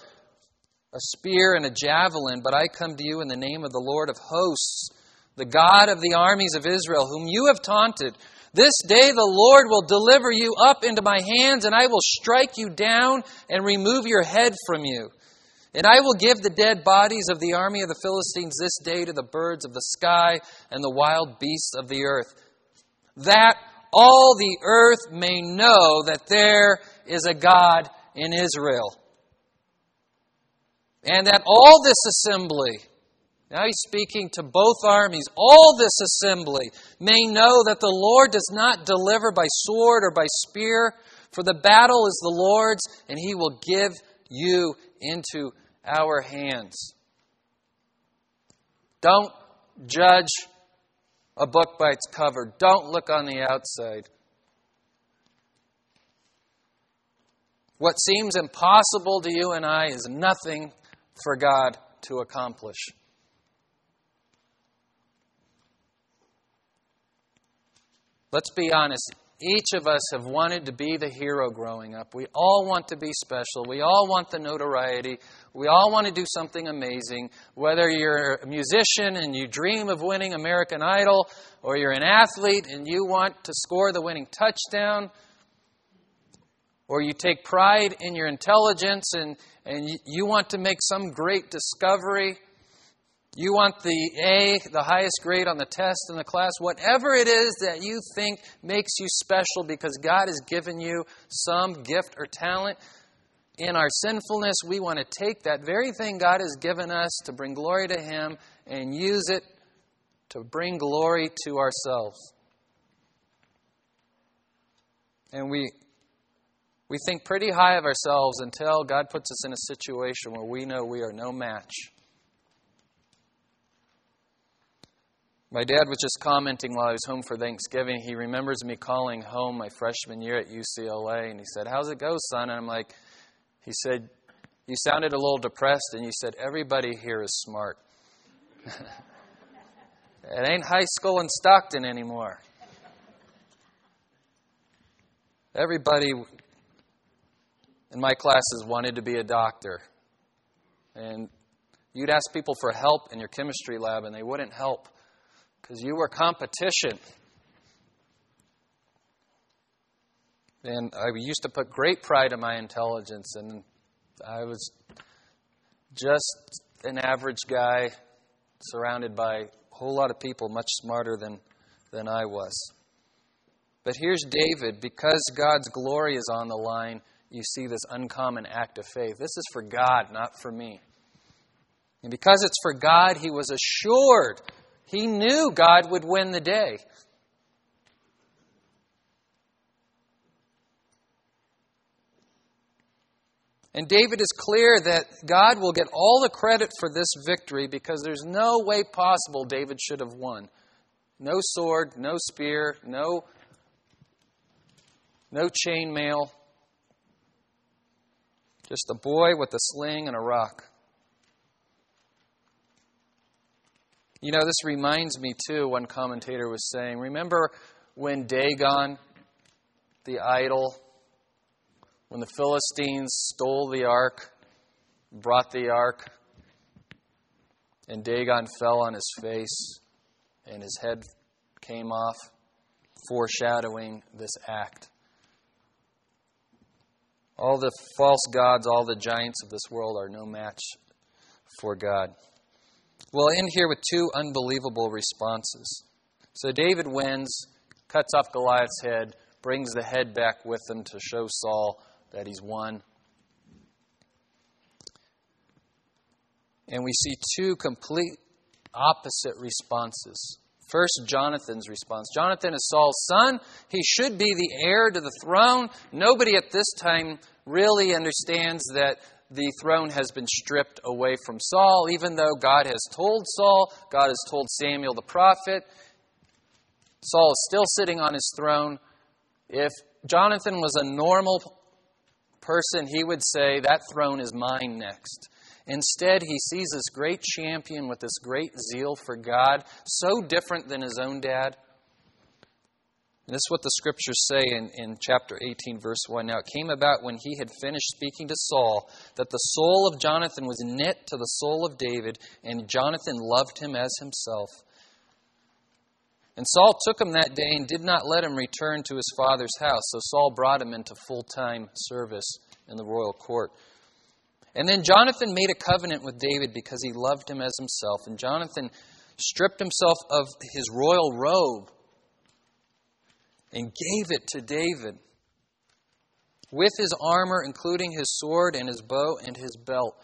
a spear, and a javelin, but I come to you in the name of the Lord of hosts, the God of the armies of Israel, whom you have taunted. This day the Lord will deliver you up into my hands, and I will strike you down and remove your head from you. And I will give the dead bodies of the army of the Philistines this day to the birds of the sky and the wild beasts of the earth, that all the earth may know that there is a God in Israel. And that all this assembly, now he's speaking to both armies, all this assembly may know that the Lord does not deliver by sword or by spear, for the battle is the Lord's, and he will give you into our hands. Don't judge a book by its cover. Don't look on the outside. What seems impossible to you and I is nothing for God to accomplish. Let's be honest. Each of us have wanted to be the hero growing up. We all want to be special. We all want the notoriety. We all want to do something amazing. Whether you're a musician and you dream of winning American Idol, or you're an athlete and you want to score the winning touchdown, or you take pride in your intelligence and, and you want to make some great discovery you want the A, the highest grade on the test in the class, whatever it is that you think makes you special because God has given you some gift or talent. In our sinfulness, we want to take that very thing God has given us to bring glory to Him and use it to bring glory to ourselves. And we, we think pretty high of ourselves until God puts us in a situation where we know we are no match. My dad was just commenting while I was home for Thanksgiving. He remembers me calling home my freshman year at UCLA, and he said, How's it go, son? And I'm like, He said, You sounded a little depressed, and you said, Everybody here is smart. it ain't high school in Stockton anymore. Everybody in my classes wanted to be a doctor. And you'd ask people for help in your chemistry lab, and they wouldn't help because you were competition. And I used to put great pride in my intelligence, and I was just an average guy surrounded by a whole lot of people much smarter than, than I was. But here's David. Because God's glory is on the line, you see this uncommon act of faith. This is for God, not for me. And because it's for God, he was assured he knew God would win the day. And David is clear that God will get all the credit for this victory because there's no way possible David should have won. No sword, no spear, no, no chainmail. Just a boy with a sling and a rock. You know, this reminds me too, one commentator was saying, remember when Dagon, the idol, when the Philistines stole the ark, brought the ark, and Dagon fell on his face and his head came off, foreshadowing this act. All the false gods, all the giants of this world are no match for God. We'll end here with two unbelievable responses. So David wins, cuts off Goliath's head, brings the head back with him to show Saul that he's won. And we see two complete opposite responses. First, Jonathan's response. Jonathan is Saul's son. He should be the heir to the throne. Nobody at this time really understands that the throne has been stripped away from Saul, even though God has told Saul, God has told Samuel the prophet. Saul is still sitting on his throne. If Jonathan was a normal person, he would say, That throne is mine next. Instead, he sees this great champion with this great zeal for God, so different than his own dad. And this is what the scriptures say in, in chapter 18, verse 1. Now it came about when he had finished speaking to Saul that the soul of Jonathan was knit to the soul of David, and Jonathan loved him as himself. And Saul took him that day and did not let him return to his father's house. So Saul brought him into full time service in the royal court. And then Jonathan made a covenant with David because he loved him as himself. And Jonathan stripped himself of his royal robe and gave it to David with his armor, including his sword and his bow and his belt.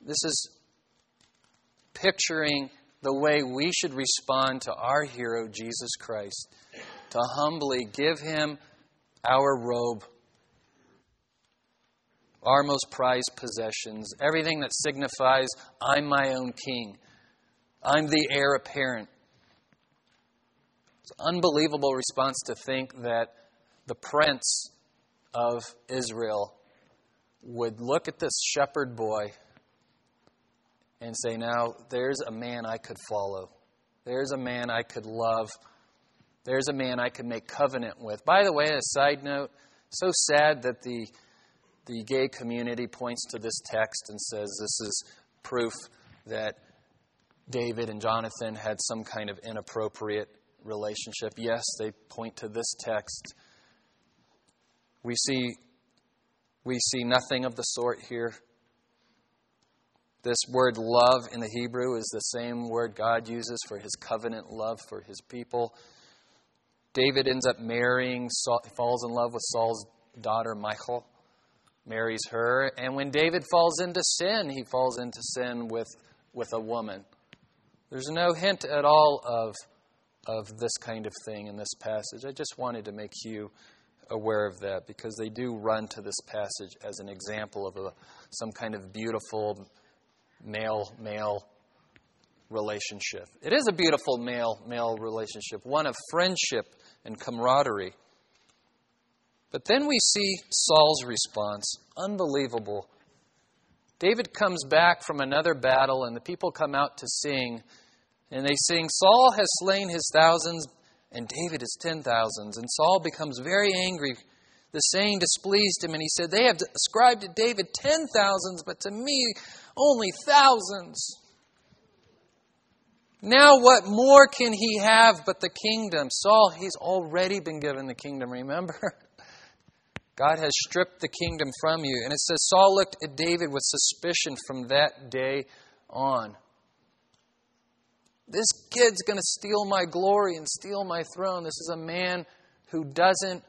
This is picturing the way we should respond to our hero, Jesus Christ, to humbly give him our robe, our most prized possessions, everything that signifies I'm my own king, I'm the heir apparent. It's an unbelievable response to think that the prince of Israel would look at this shepherd boy and say, Now, there's a man I could follow. There's a man I could love. There's a man I could make covenant with. By the way, a side note, so sad that the, the gay community points to this text and says this is proof that David and Jonathan had some kind of inappropriate relationship. Yes, they point to this text. We see, we see nothing of the sort here. This word love in the Hebrew is the same word God uses for his covenant love for his people. David ends up marrying, falls in love with Saul's daughter, Michal, marries her. And when David falls into sin, he falls into sin with, with a woman, There's no hint at all of, of this kind of thing in this passage. I just wanted to make you aware of that because they do run to this passage as an example of a, some kind of beautiful male male relationship. It is a beautiful male male relationship, one of friendship and camaraderie. But then we see Saul's response. Unbelievable. David comes back from another battle, and the people come out to sing. And they sing, Saul has slain his thousands, and David his ten thousands. And Saul becomes very angry. The saying displeased him, and he said, They have ascribed to David ten thousands, but to me only thousands. Now, what more can he have but the kingdom? Saul, he's already been given the kingdom, remember? God has stripped the kingdom from you. And it says Saul looked at David with suspicion from that day on. This kid's going to steal my glory and steal my throne. This is a man who doesn't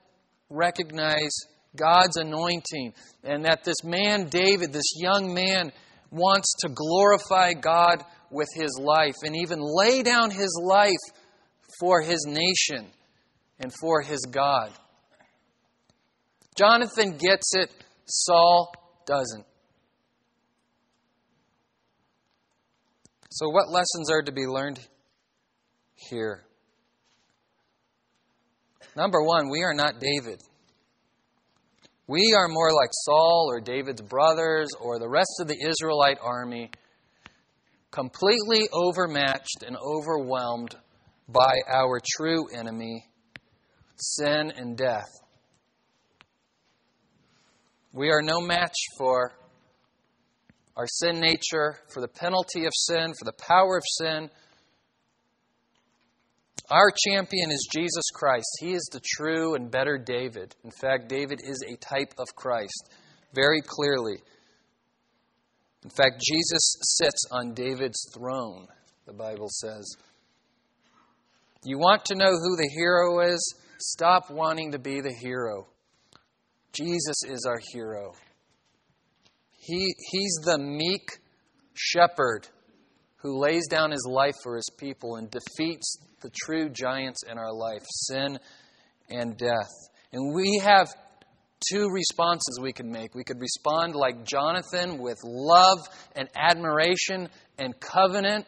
recognize God's anointing. And that this man, David, this young man, wants to glorify God with his life and even lay down his life for his nation and for his God. Jonathan gets it, Saul doesn't. So, what lessons are to be learned here? Number one, we are not David. We are more like Saul or David's brothers or the rest of the Israelite army, completely overmatched and overwhelmed by our true enemy, sin and death. We are no match for our sin nature, for the penalty of sin, for the power of sin. Our champion is Jesus Christ. He is the true and better David. In fact, David is a type of Christ, very clearly. In fact, Jesus sits on David's throne, the Bible says. You want to know who the hero is? Stop wanting to be the hero. Jesus is our hero. He, he's the meek shepherd who lays down his life for his people and defeats the true giants in our life sin and death. And we have two responses we can make. We could respond like Jonathan with love and admiration and covenant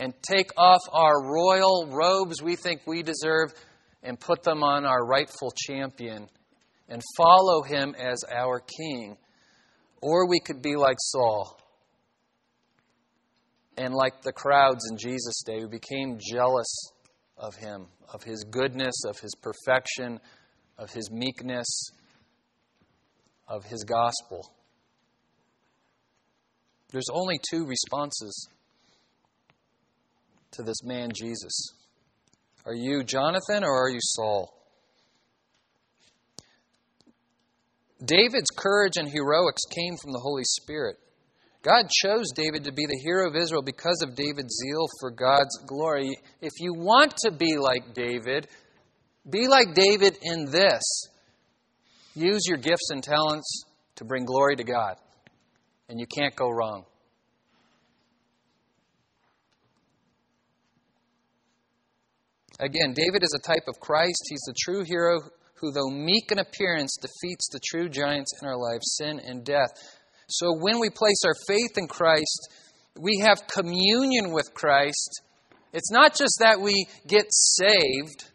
and take off our royal robes we think we deserve and put them on our rightful champion and follow him as our king. Or we could be like Saul and like the crowds in Jesus' day who became jealous of him, of his goodness, of his perfection, of his meekness, of his gospel. There's only two responses to this man, Jesus. Are you Jonathan or are you Saul? David's courage and heroics came from the Holy Spirit. God chose David to be the hero of Israel because of David's zeal for God's glory. If you want to be like David, be like David in this use your gifts and talents to bring glory to God, and you can't go wrong. Again, David is a type of Christ. He's the true hero who, though meek in appearance, defeats the true giants in our lives, sin and death. So when we place our faith in Christ, we have communion with Christ. It's not just that we get saved,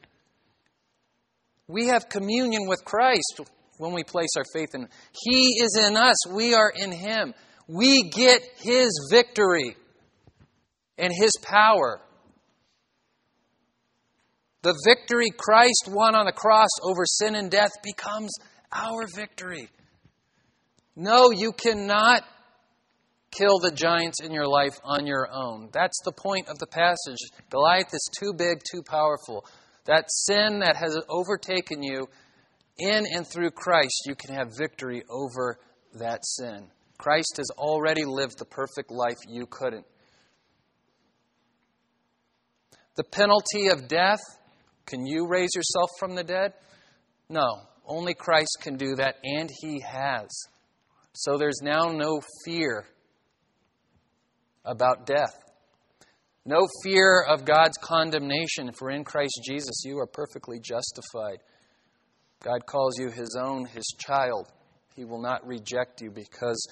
we have communion with Christ when we place our faith in Him. He is in us, we are in Him. We get His victory and His power. The victory Christ won on the cross over sin and death becomes our victory. No, you cannot kill the giants in your life on your own. That's the point of the passage. Goliath is too big, too powerful. That sin that has overtaken you, in and through Christ, you can have victory over that sin. Christ has already lived the perfect life you couldn't. The penalty of death can you raise yourself from the dead? No. Only Christ can do that, and He has. So there's now no fear about death. No fear of God's condemnation, for in Christ Jesus you are perfectly justified. God calls you His own, His child. He will not reject you because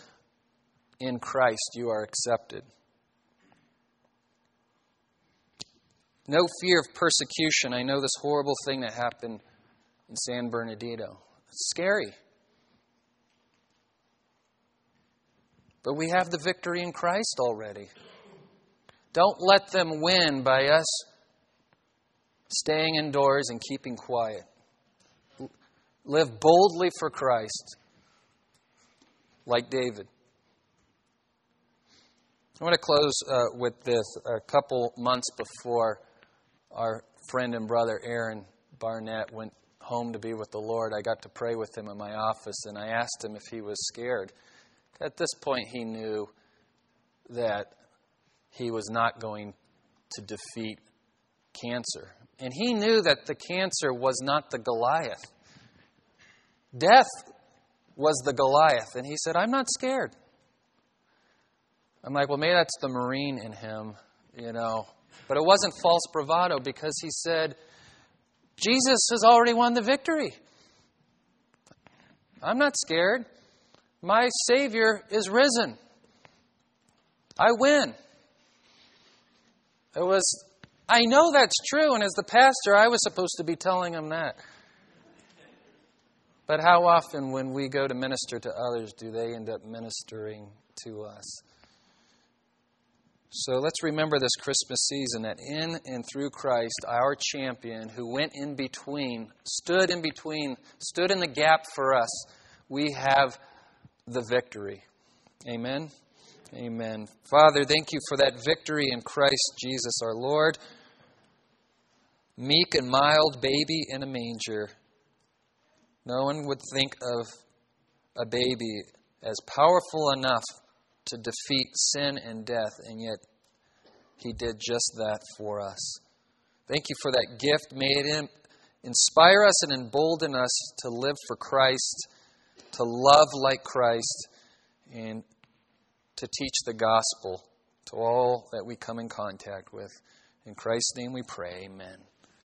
in Christ you are accepted. No fear of persecution. I know this horrible thing that happened in San Bernardino. It's scary. But we have the victory in Christ already. Don't let them win by us staying indoors and keeping quiet. Live boldly for Christ, like David. I want to close uh, with this. A couple months before our friend and brother Aaron Barnett went home to be with the Lord, I got to pray with him in my office, and I asked him if he was scared. At this point, he knew that he was not going to defeat cancer. And he knew that the cancer was not the Goliath. Death was the Goliath. And he said, I'm not scared. I'm like, well, maybe that's the Marine in him, you know. But it wasn't false bravado because he said, Jesus has already won the victory. I'm not scared. My Savior is risen. I win. It was, I know that's true, and as the pastor, I was supposed to be telling him that. But how often, when we go to minister to others, do they end up ministering to us? So let's remember this Christmas season that in and through Christ, our champion who went in between, stood in between, stood in the gap for us, we have the victory. Amen. Amen. Father, thank you for that victory in Christ Jesus our Lord. Meek and mild baby in a manger. No one would think of a baby as powerful enough to defeat sin and death, and yet he did just that for us. Thank you for that gift. May it inspire us and embolden us to live for Christ, to love like Christ, and to teach the gospel to all that we come in contact with. In Christ's name we pray, amen.